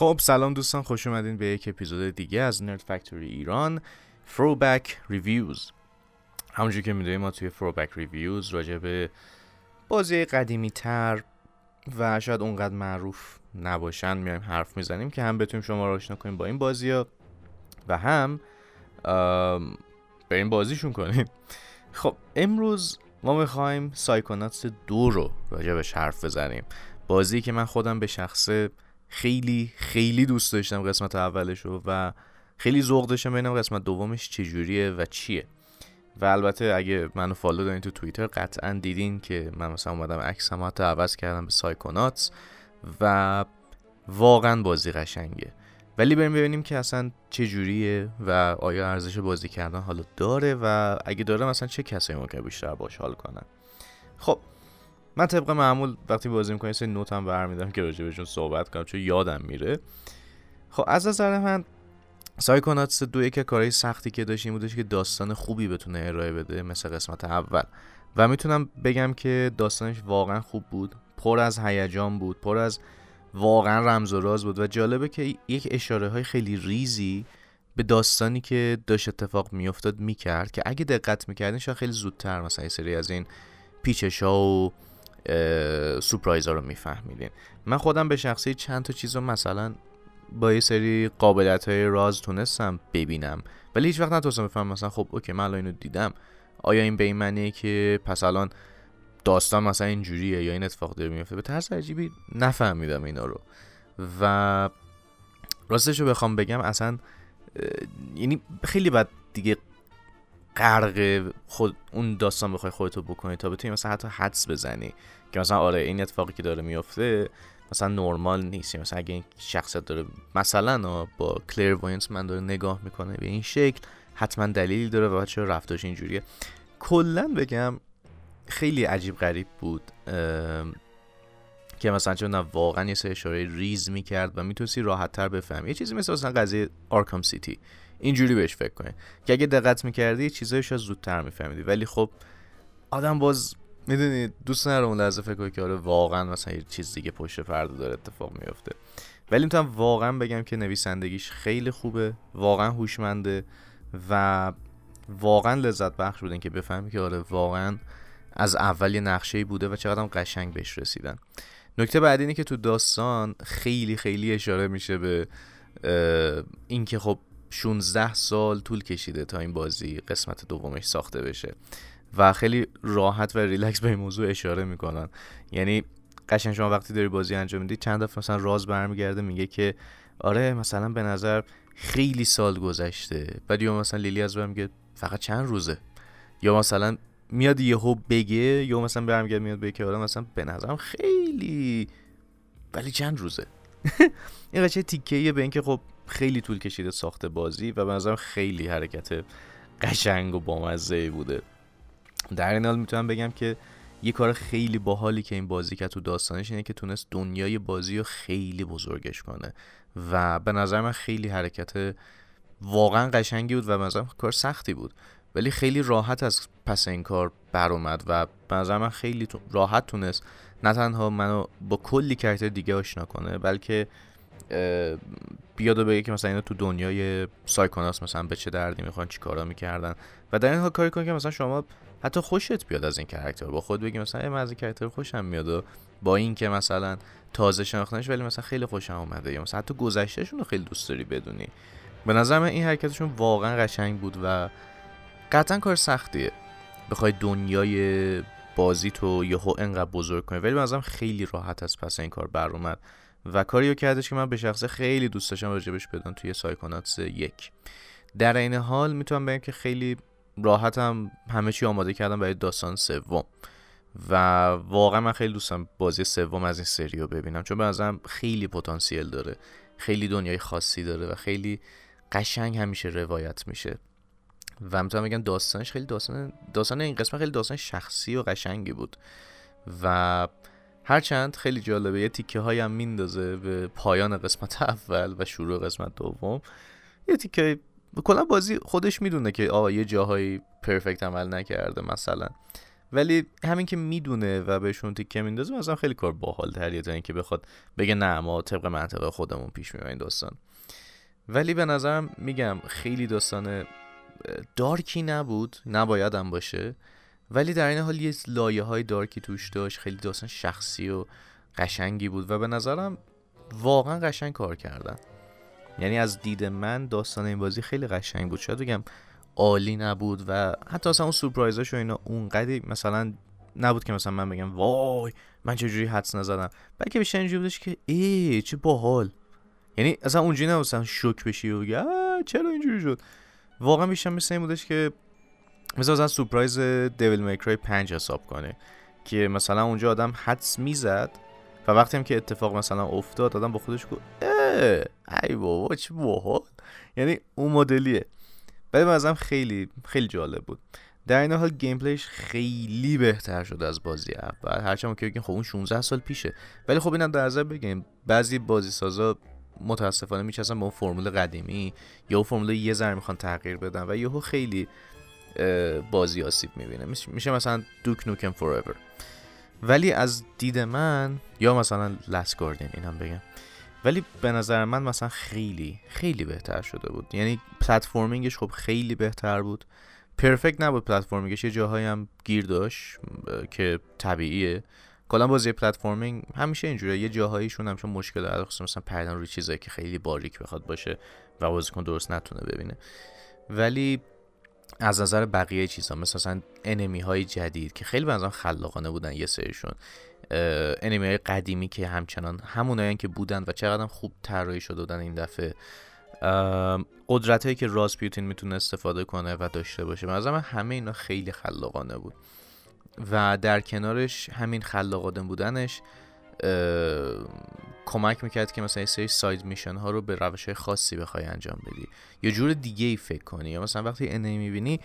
خب سلام دوستان خوش اومدین به یک اپیزود دیگه از نرد فکتوری ایران. Throwback Reviews. همونجور که می‌دونیم ما توی Throwback Reviews راجع به بازی قدیمی تر و شاید اونقدر معروف نباشن میایم حرف می‌زنیم که هم بتونیم شما رو آشنا کنیم با این بازی ها و هم بریم بازیشون کنیم. خب امروز ما می‌خوایم سایکوناتس دو رو راجع بهش حرف بزنیم. بازی که من خودم به شخصه خیلی خیلی دوست داشتم قسمت اولش رو و خیلی ذوق داشتم ببینم قسمت دومش چجوریه و چیه. و البته اگه منو فالو دارین تو توییتر قطعا دیدین که من مثلا اومدم عکس هم حتی عوض کردم به سایکوناتس و واقعا بازی قشنگه. ولی بریم ببینیم که اصلا چه جوریه و آیا ارزش بازی کردن حالا داره و اگه داره مثلا چه کسایی ممکنه بیشتر باش حال کنن. خب من طبق معمول وقتی بازی می‌کنم سه نوت هم برمیدارم که راجع بهشون صحبت کنم چون یادم میره. خب از نظر من سایکوناتس دو یک کارهای سختی که داشت این بودش که داستان خوبی بتونه ارائه بده مثل قسمت اول. و می‌تونم بگم که داستانش واقعا خوب بود پر از هیجان بود پر از واقعا رمز و راز بود. و جالبه که یک اشاره های خیلی ریزی به داستانی که داشت اتفاق میافتاد می‌کرد که اگه دقت می‌کردین شاید خیلی زودتر مثلا سری از این پیچش ها و سپرایز ها رو میفهمیدین. من خودم به شخصی چند تا چیز رو مثلا با یه سری قابلیت های راز تونستم ببینم. ولی هیچ وقت نتونستم بفهمم مثلا خب اوکی من الان اینو دیدم. آیا این به این معنیه که پس الان داستان مثلا اینجوریه یا این اتفاق داره میفته به طرز عجیبی نفهمیدم اینا رو. و راستش رو بخوام بگم اصلا یعنی خیلی بد دیگه غرق خود اون داستان بخوای خودتو بکنی تا بتونی مثلا حتی حدس بزنی. که مثلا آره این اتفاقی که داره میفته مثلا نرمال نیست. مثلا اگه این شخصیت داره مثلا با clairvoyance من داره نگاه می‌کنه به این شکل حتما دلیلی داره و چرا رفتارش اینجوریه. کلا بگم خیلی عجیب غریب بود که مثلا چون واقعا یه سری اشاره ریز می‌کرد و می‌تونستی راحت تر بفهمی. یه چیزی مثل مثلا قضیه Arkham City. اینجوری بهش فکر کنی. که اگه دقت می‌کردی چیزایی شاید زودتر میفهمیدی. ولی خب آدم باز می‌دونی دوست نداره اون لحظه فکر کنی که آره واقعا مثلا یه چیز دیگه پشت پرده داره اتفاق میفته ولی می‌تونم واقعا بگم که نویسندگیش خیلی خوبه واقعا هوشمنده و واقعا لذت بخش بودن که بفهمی که آره واقعا از اول یه نقشه بوده و چقدر قشنگ بهش رسیدن. نکته بعدی اینه که تو داستان خیلی خیلی اشاره میشه به اینکه خب 16 سال طول کشیده تا این بازی قسمت دومش ساخته بشه. و خیلی راحت و ریلکس به این موضوع اشاره می‌کنن. یعنی قشنگ شما وقتی داری بازی انجام میدی چند دفعه مثلا راز برمیگرده میگه که آره مثلا به نظر خیلی سال گذشته. بعد یا مثلا لیلی از میگه فقط چند روزه؟ یا مثلا میاد یهو بگه یا مثلا برمیگرده میاد بگه که آره مثلا به نظرم خیلی ولی چند روزه؟ این قشنگ تیکه به اینکه خب خیلی طول کشیده ساخته بازی و به نظرم خیلی حرکت قشنگ و بامزه بوده. در این حال می‌تونم بگم که یه کار خیلی باحالی که این بازی کرد تو داستانش اینه که تونست دنیای بازی رو خیلی بزرگش کنه و به نظر من خیلی حرکت واقعا قشنگی بود و به نظرم کار سختی بود. ولی خیلی راحت از پس این کار بر اومد و به نظر من خیلی راحت تونست نه تنها منو با کلی character دیگه آشنا کنه بلکه بیاد و بگه که مثلا اینا تو دنیای Psychonauts مثلا به چه دردی می‌خورن چی کارا می‌کردن. و در این حال کاری کن که مثلا شما حتی خوشت بیاد از این character با خود بگی مثلا من از این character خوشم میاد و با این که مثلا تازه شناختنش ولی مثلا خیلی خوشم اومده. یا مثلا حتی گذشتهشون رو خیلی دوست داری بدونی. به نظر من این حرکتشون واقعا قشنگ بود و قطعا کار سختیه. بخوای دنیای بازی تو یهو انقدر بزرگ کنی. ولی به خیلی راحت از پس این کار بر اومد و کاریو کردش که من به شخصه خیلی دوست داشتم راجبش بدون توی سایکوناتس یک. در این حال می‌تونم بگم که خیلی راحتم همه چی آماده کردم برای داستان سوم. و واقعا من خیلی دوستم بازی سوم از این سری رو ببینم چون به نظرم خیلی پتانسیل داره خیلی دنیای خاصی داره و خیلی قشنگ همیشه روایت میشه. و می‌تونم بگم داستانش خیلی داستان داستان این قسمت خیلی داستان شخصی و قشنگی بود. و هرچند خیلی جالبه یه تیکه هایم میندازه به پایان قسمت اول و شروع قسمت دوم. یه تیکه کلا بازی خودش می‌دونه که آه یه جاهایی پرفکت عمل نکرده مثلا. ولی همین که می‌دونه و بهشون تیکه میندازه مثلا خیلی کار باحال تریه تا اینکه بخواد بگه نه ما طبق منطقه خودمون پیش می‌بریم داستان. ولی به نظرم میگم خیلی داستان دارکی نبود. نبایدم باشه. ولی در این حال یه لایه های دارکی توش داشت خیلی داستان شخصی و قشنگی بود و به نظرم واقعا قشنگ کار کردن. یعنی از دید من داستان این بازی خیلی قشنگ بود. شاید بگم عالی نبود و حتی اصلا اون سورپرایزاش و اینا اونقدی مثلا نبود که مثلا من بگم وای من چجوری حدس نزدم. بلکه بیشتر اینجوری بودش که ای چه باحال. یعنی اصلا اونجوری نبود مثلا شوک بشی و بگی چرا اینجوری شد؟ واقعا بیشتر مثل این بودش که مثلا سورپرایز دیویل میکرای 5 حساب کنه که مثلا اونجا آدم حدس می‌زد و وقتی هم که اتفاق مثلا افتاد آدم با خودش گفت ای بابا چه باحال. یعنی اون مدلیه. ولی ازم خیلی خیلی جالب بود. در این حال گیم پلیش خیلی بهتر شده از بازی اول. هرچند که بگیم خب اون 16 سال پیشه. ولی خب اینم در نظر بگیم بعضی بازی سازا متاسفانه میچسن به اون فرمول قدیمی یا اون فرمول یه ذره می‌خوان تغییر بدن و یهو خیلی بازی آسیب می‌بینه. میشه مثلا دوک نوکن فوراور ولی از دید من یا مثلا لس گاردین اینم بگم. ولی به نظر من مثلا خیلی خیلی بهتر شده بود. یعنی platforming ش خب خیلی بهتر بود. perfect نبود platforming ش یه جاهایی هم گیر داشت که طبیعیه. کلا بازی platforming همیشه اینجوریه. یه جاهاییشون هم چون مشکل داره مثلا پریدن روی چیزایی که خیلی باریک بخواد باشه و بازیکن درست نتونه ببینه. ولی از نظر بقیه چیزا مثلا enemy های جدید که خیلی بنظرم خلاقانه بودن یه سریشون enemy های قدیمی که همچنان همونایی که بودن و چقدر خوب طراحی شده بودن این دفعه قدرت هایی که راسپوتین می‌تونه استفاده کنه و داشته باشه. من همه اینا خیلی خلاقانه بود. و در کنارش همین خلاقانه بودنش کمک می‌کرد که مثلا سری side mission ها رو به روش های خاصی بخوای انجام بدی. یا جور دیگه ای فکر کنی. یا مثلا وقتی enemy می‌بینی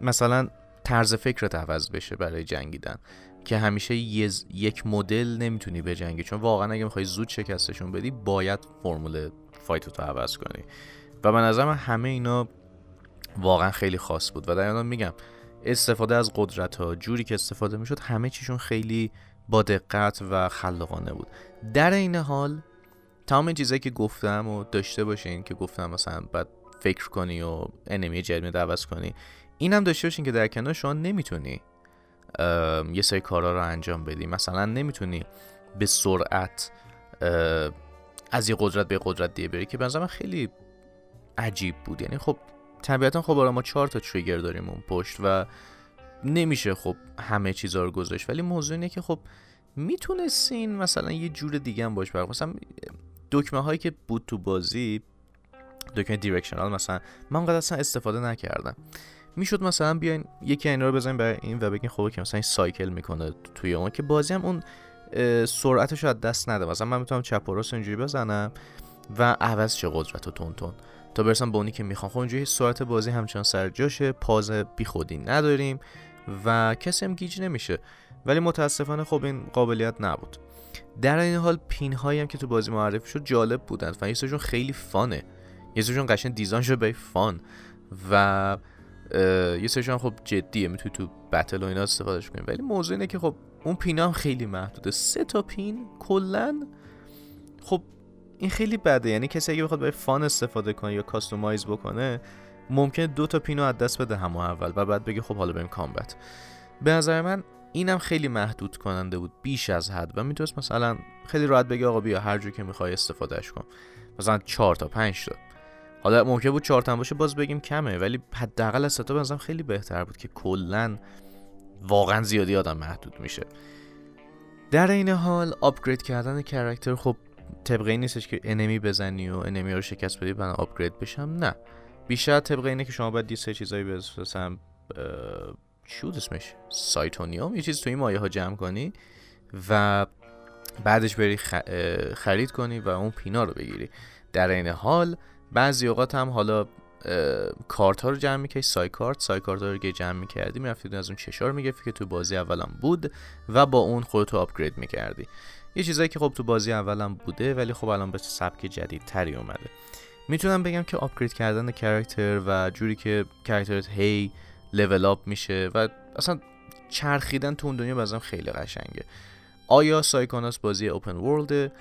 مثلا طرز فکرت عوض بشه برای جنگیدن که همیشه یک مدل نمی‌تونی بجنگی چون واقعا اگه می‌خوای زود شکستشون بدی باید فرمول فایت رو عوض کنی. و به نظر من همه اینا واقعا خیلی خاص بود. و در میگم استفاده از قدرت ها جوری که استفاده می‌شد همه چیشون خیلی با دقت و خلاقانه بود. در این حال تمام این چیزایی که گفتم و داشته باشین که گفتم مثلا بعد فکر کنی و انمی جدید عوض کنی اینم داشته باشین که در کنار شما نمی‌تونی یه سری کارا رو انجام بدی. مثلا نمی‌تونی به سرعت از یه قدرت به قدرت دیگه بری که به خیلی عجیب بود. یعنی خب طبیعتا خب ما چهار تا تریگر داریم اون پشت و نمیشه خب همه چیزا رو گذاشت ولی موضوع اینه که خب می‌تونستین مثلا یه جور دیگه هم باش برخ مثلا دکمه هایی که بود تو بازی دکمه دیرکشنال مثلا من قد اصلا استفاده نکردم. می‌شد مثلا بیاین یکی اینا رو بزنین برای این و بگین خب که مثلا این سایکل می‌کنه توی اون که بازی هم اون سرعتش از دست نده. مثلا من می‌تونم چپ و راست اینجوری بزنم و عوض چه قدرت و تون. تا برسم به اونی که می‌خوام. خب اینجوری سرعت بازی همچنان سر جاشه پاز بیخودی نداریم. و کسی هم گیج نمیشه. ولی متاسفانه خب این قابلیت نبود. در این حال پین هایی هم که تو بازی معرفی شد جالب بودن و یه خیلی فانه. یه سرشون قشنگ دیزاین شده به فان و یه سرشون خب جدیه می‌تونی تو بتل و اینا استفادهش کنی. ولی موضوع اینه که خب اون پین هم خیلی محدوده. سه تا پین کلا خب این خیلی بده. یعنی کسی اگه بخواد برای فان استفاده کنه یا کاستومایز بکنه ممکنه دو تا پینو از دست بده همه اول و بعد بگه خب حالا بریم کامبت. به نظر من اینم خیلی محدود کننده بود بیش از حد و می‌تونست مثلا خیلی راحت بگه آقا بیا هر جور که می‌خوای استفادهش کن. مثلا 4 تا 5 تا. حالا ممکن بود 4 تا باشه باز بگیم کمه ولی حداقل از تا بنظرم خیلی بهتر بود که کلا واقعا زیادی آدم محدود میشه. در این حال upgrade کردن character خب طبقه نیستش که enemy بزنی و enemy رو شکست بدی بعد upgrade بشم نه. بیشتر طبق اینه که شما باید یه سه چیزایی مثلا چی بود اسمش؟ سایتونیوم؟ یه چیز توی این مایه ها جمع کنی و بعدش بری خرید کنی و اون پینا رو بگیری. در این حال بعضی اوقات هم حالا کارت ها رو جمع می‌کردی سای کارت سای کارت ها رو که جمع می‌کردی می‌رفتی از اون چشار می‌گرفتی که تو بازی اولم بود و با اون خودتو آپگرید می‌کردی. یه چیزایی که خب تو بازی اولم بوده ولی خب الان به سبک جدید تری اومده. می‌تونم بگم که upgrade کردن character و جوری که character ت هی level up میشه و اصلا چرخیدن تو اون دنیا بازم خیلی قشنگه. آیا Psychonauts بازی open world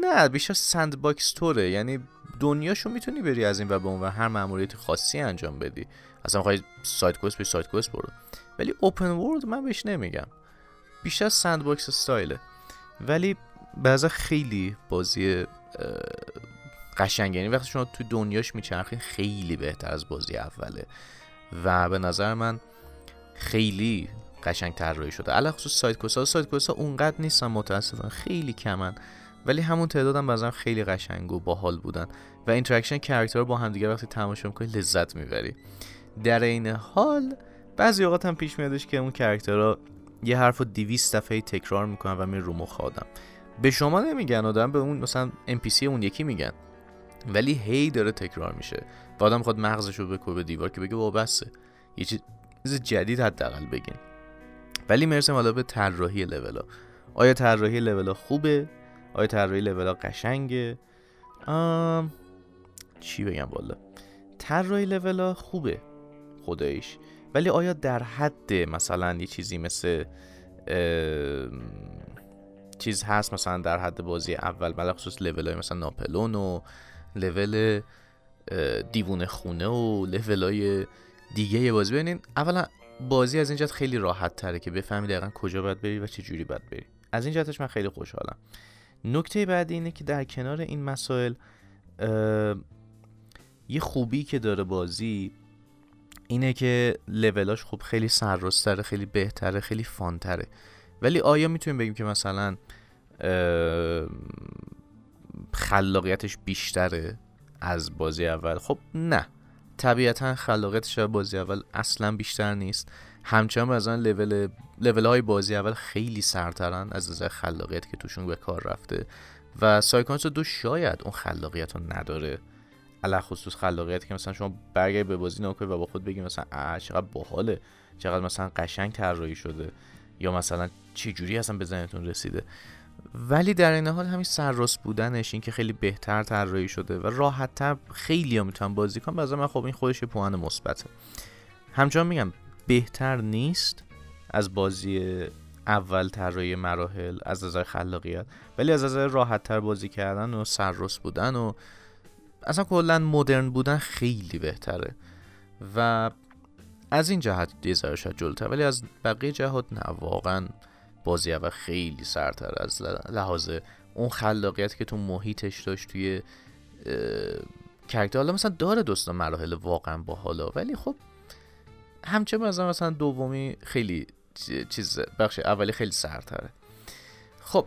نه بیشتر sandbox طوره یعنی دنیاشو می‌تونی بری از این و به اون و هر مأموریت خاصی انجام بدی. اصلا می‌خوای side quest به side quest برو. ولی open world من بهش نمیگم. بیشتر sandbox استایله ولی بعضا خیلی بازی قشنگه یعنی وقتی شما تو دنیاش میچرخین خیلی بهتر از بازی اوله. و به نظر من خیلی قشنگ طراحی شده. علی الخصوص side quest ها side quest ها اونقدر نیستن متاسفانه خیلی کمن. ولی همون تعدادم بعضا خیلی قشنگ و باحال بودن. و interaction کاراکتر با همدیگه وقتی تماشا می‌کنی لذت می‌بری. در این حال بعضی اوقات هم پیش میادش که اون کاراکترها یه حرف رو 200 دفعه تکرار می‌کنن و می رو مخ به شما نمیگن آدم به اون مثلا NPC اون یکی میگن. ولی هی داره تکرار میشه. و آدم خود مغزش رو بکوبه به دیوار که بگه بسه یه چیز جدید حداقل بگین. ولی مرسم حالا به طراحی لولا. آیا طراحی لولا خوبه؟ آیا طراحی لولا قشنگه؟ آم... چی بگم والا. طراحی لولا خوبه خدایش ولی آیا در حد مثلا یه چیزی مثل چیز هست مثلا در حد بازی اول بله خصوص لول های مثلا ناپلون و لول دیوون خونه و لول های دیگه بازی. ببینین اولا بازی از این جهت خیلی راحت تره که بفهمی دقیقا کجا باید بری و چه جوری باید بری. از این جهتش من خیلی خوشحالم. نکته بعدی اینه که در کنار این مسائل یه خوبی که داره بازی اینه که لولاش خوب خیلی سررستره خیلی بهتره خیلی فانتره. ولی آیا می‌تونیم بگیم که مثلا خلاقیتش بیشتره از بازی اول؟ خب نه. طبیعتا خلاقیتش بازی اول اصلا بیشتر نیست. همچنان از لول لول های بازی اول خیلی سرترن از نظر خلاقیت که توشون به کار رفته. و سایکانس دو شاید اون خلاقیت رو نداره. علا خصوص خلاقیت که مثلا شما برگردی به بازی نکنی و با خود بگی مثلا اه چقدر باحاله. چقدر مثلا قشنگ طراحی شده. یا مثلا چه جوری اصلا به ذهنتون رسیده. ولی در این حال همین سرراست بودنش این که خیلی بهتر طراحی شده و راحتتر خیلی ها می‌تونن بازی کنن بعضا من خب این خودش پوان مثبته. همچنان میگم بهتر نیست از بازی اول طراحی مراحل از نظر خلاقیت ولی از نظر راحتتر بازی کردن و سرراست بودن و اصلا کلا مدرن بودن خیلی بهتره. و از این جهت یه شاید جلوتر ولی از بقیه جهات نه واقعا بازی اول خیلی سرتر از لحاظ اون خلاقیت که تو محیطش داشت توی کرکتر. حالا مثلا داره دوستان مراحل واقعا با حالا ولی خب همچه مثلا مثلا دومی خیلی چیز بخش اولی خیلی سرتره خب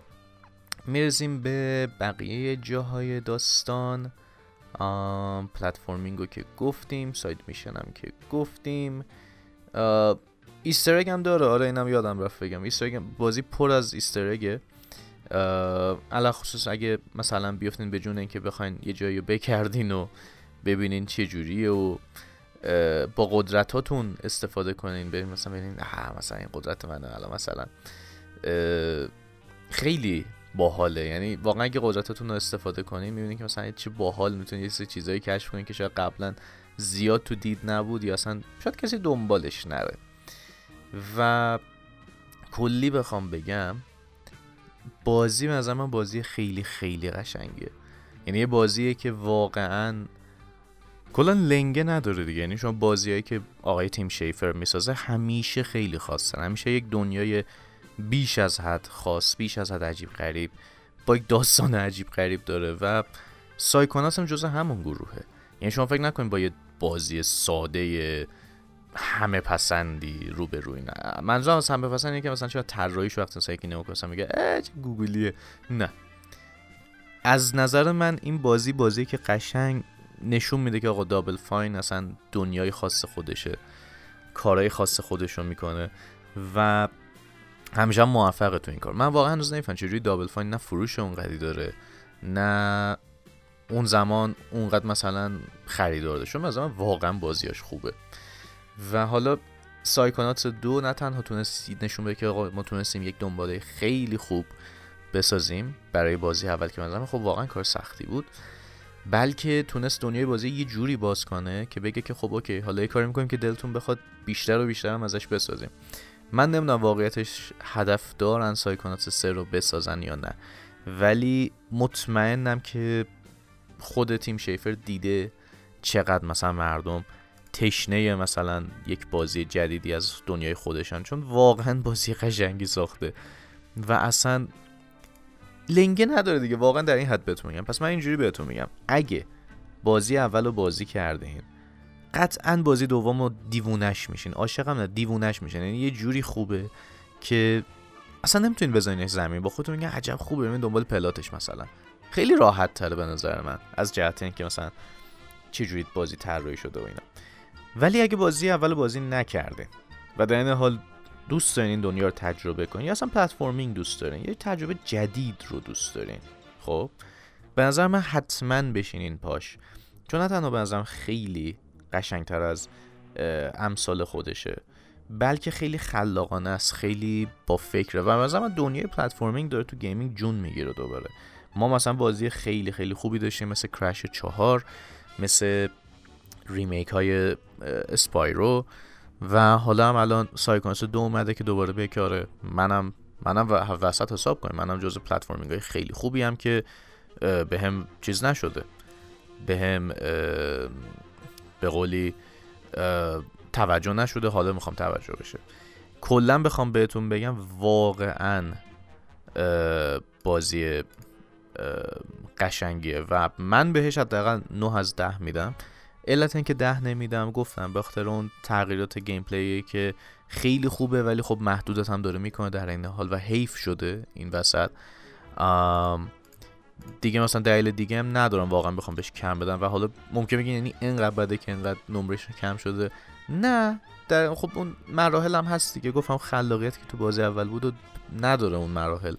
می‌رسیم به بقیه جاهای داستان. platforming و که گفتیم side mission م که گفتیم. Easter هم داره؟ آره اینم یادم رفت بگم. Easter بازی پر از Easter علی الخصوص اگه مثلا بیفتین به جون اینکه بخواین یه جایی بگردین و ببینین چه جوریه و با قدرتاتون استفاده کنین. ببین مثلا ببینین مثلا این قدرت منه. الان مثلا خیلی باحاله. یعنی واقعا اگه قدرتاتون رو استفاده کنین می‌بینین که مثلا چه باحال می‌تونید یه سری چیزایی کشف کنین که شاید قبلا زیاد تو دید نبود یا اصلا شاید کسی دنبالش نره. و کلی بخوام بگم بازی از من بازی خیلی خیلی قشنگه. یعنی یه بازیه که واقعا کلا لنگه نداره دیگه. یعنی شما بازیایی که آقای تیم شیفر می‌سازه همیشه خیلی خاصن. همیشه یک دنیای بیش از حد خاص بیش از حد عجیب غریب با یک داستان عجیب غریب داره و سایکوناس هم جزء همون گروهه. یعنی شما فکر نکنید با یه بازی ساده همه پسندی رو به روی نه. منظورم از همه پسندی که مثلا چرا طراحیش وقتی مثلا یکی نگاه میگه اه چه گوگلیه. نه. از نظر من این بازی بازی که قشنگ نشون میده که آقا دابل فاین اصلا دنیای خاص خودشه. کارهای خاص خودشو می‌کنه و همیشه هم موفقه تو این کار. من واقعا هنوز نمیفهم چجوری دابل فاین نه فروش اونقدی داره نه اون زمان اونقدر مثلا خریدار داشت مثلا واقعا بازیاش خوبه. و حالا سایکونات دو نه تنها تونست نشون بده که ما تونستیم یک دنباله خیلی خوب بسازیم برای بازی اول که مثلا خب واقعا کار سختی بود. بلکه تونست دنیای بازی یه جوری باز کنه که بگه که خب اوکی حالا یه کاری می‌کنیم که دلتون بخواد بیشتر و بیشتر هم ازش بسازیم. من نمی‌دونم واقعیتش هدف دارن سایکوناتس سه رو بسازن یا نه. ولی مطمئنم که خود تیم شیفر دیده چقدر مثلا مردم تشنه مثلا یک بازی جدیدی از دنیای خودشان چون واقعا بازی قشنگی ساخته. و اصلا لنگه نداره دیگه واقعا در این حد بهتون میگم. پس من اینجوری بهتون میگم. اگه بازی اول رو بازی کردین قطعا بازی دوم رو دیوونش میشین. عاشقم نه دیوونش میشین. یعنی یه جوری خوبه که اصلا نمی‌تونین بزنینش زمین. با خودتون میگن عجب خوبه ببین دنبال پلاتش مثلا. خیلی راحت تره به نظر من. از جهت اینکه مثلا چه جوری بازی طراحی شده و اینا. ولی اگه بازی اول بازی نکرده و در این حال دوست دارین این دنیا رو تجربه کنین یا اصلا platforming دوست دارین یا تجربه جدید رو دوست دارین خب؟ به نظر من حتما بشینین پاش. چون نه تنها به نظرم خیلی قشنگتر از امثال خودشه بلکه خیلی خلاقانه است خیلی با فکره و مثلا دنیای platforming داره تو gaming جون می‌گیره دوباره. ما مثلا بازی خیلی خیلی خوبی داشتیم مثل Crash چهار مثل remake های Spyro و حالا هم الان Psychonauts دو اومده که دوباره به کاره منم منم وسط حساب کنیم. منم جز platforming های خیلی خوبی هم که به هم چیز نشده. به هم به قولی توجه نشده. حالا می‌خوام توجه بشه. کلا بخوام بهتون بگم واقعا بازی قشنگیه. و من بهش حداقل 9 از 10 میدم. علت اینکه 10 نمیدم گفتم به خاطر اون تغییرات گیم که خیلی خوبه ولی خب محدودت هم داره می‌کنه در این حال و حیف شده این وسط. دیگه مثلا دلیل دیگه هم ندارم واقعا بخوام بهش کم بدم و حالا ممکن بگین یعنی اینقدر بده که اینقدر نمرش کم شده. نه در خب اون مراحل هم هست دیگه. گفتم خلاقیت که تو بازی اول بود و نداره اون مراحل.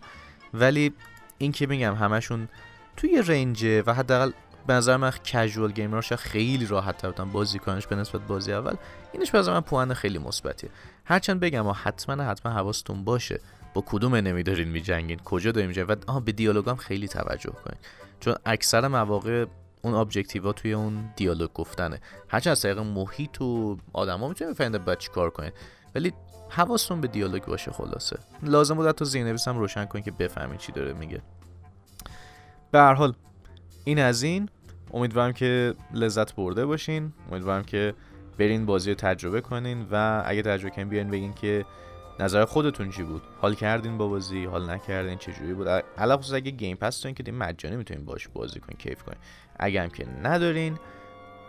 ولی این که میگم همشون توی range ه و حداقل به نظر من casual gamer ش خیلی راحت تر بودن بازی کنش به نسبت بازی اول. اینش به من point خیلی مثبتیه. هرچند بگم و حتما حتما حواستون باشه با کدوم enemy دارین میجنگین؟ کجا دارین میجنگین؟ و آها به دیالوگام خیلی توجه کنین. چون اکثر مواقع اون objective ا توی اون دیالوگ گفتنه. هرچند از طریق محیط و آدما می‌تونید بفهمید بعد کار کنین. ولی حواستون به دیالوگ باشه خلاصه. لازم بود تا زیرنویسم روشن کنین که بفهمین چی داره میگه. به هر حال این از این. امیدوارم که لذت برده باشین. امیدوارم که برین بازی رو تجربه کنین و اگه تجربه کنین بیاین بگین که نظر خودتون چی بود. حال کردین با بازی حال نکردین چجوری بود. علاوه خصوص اگه گیم پس دارین که مجانی می‌تونین باش بازی کنین کیف کنین. اگه هم که ندارین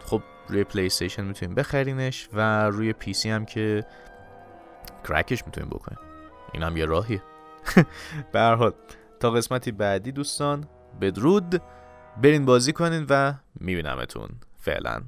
خب روی PlayStation می‌تونین بخرینش و روی PC هم که crack ش می‌تونین بکنین. این هم یه راهیه. به حال تا قسمتی بعدی دوستان بدرود. برین بازی کنین و میبینمتون. فعلا.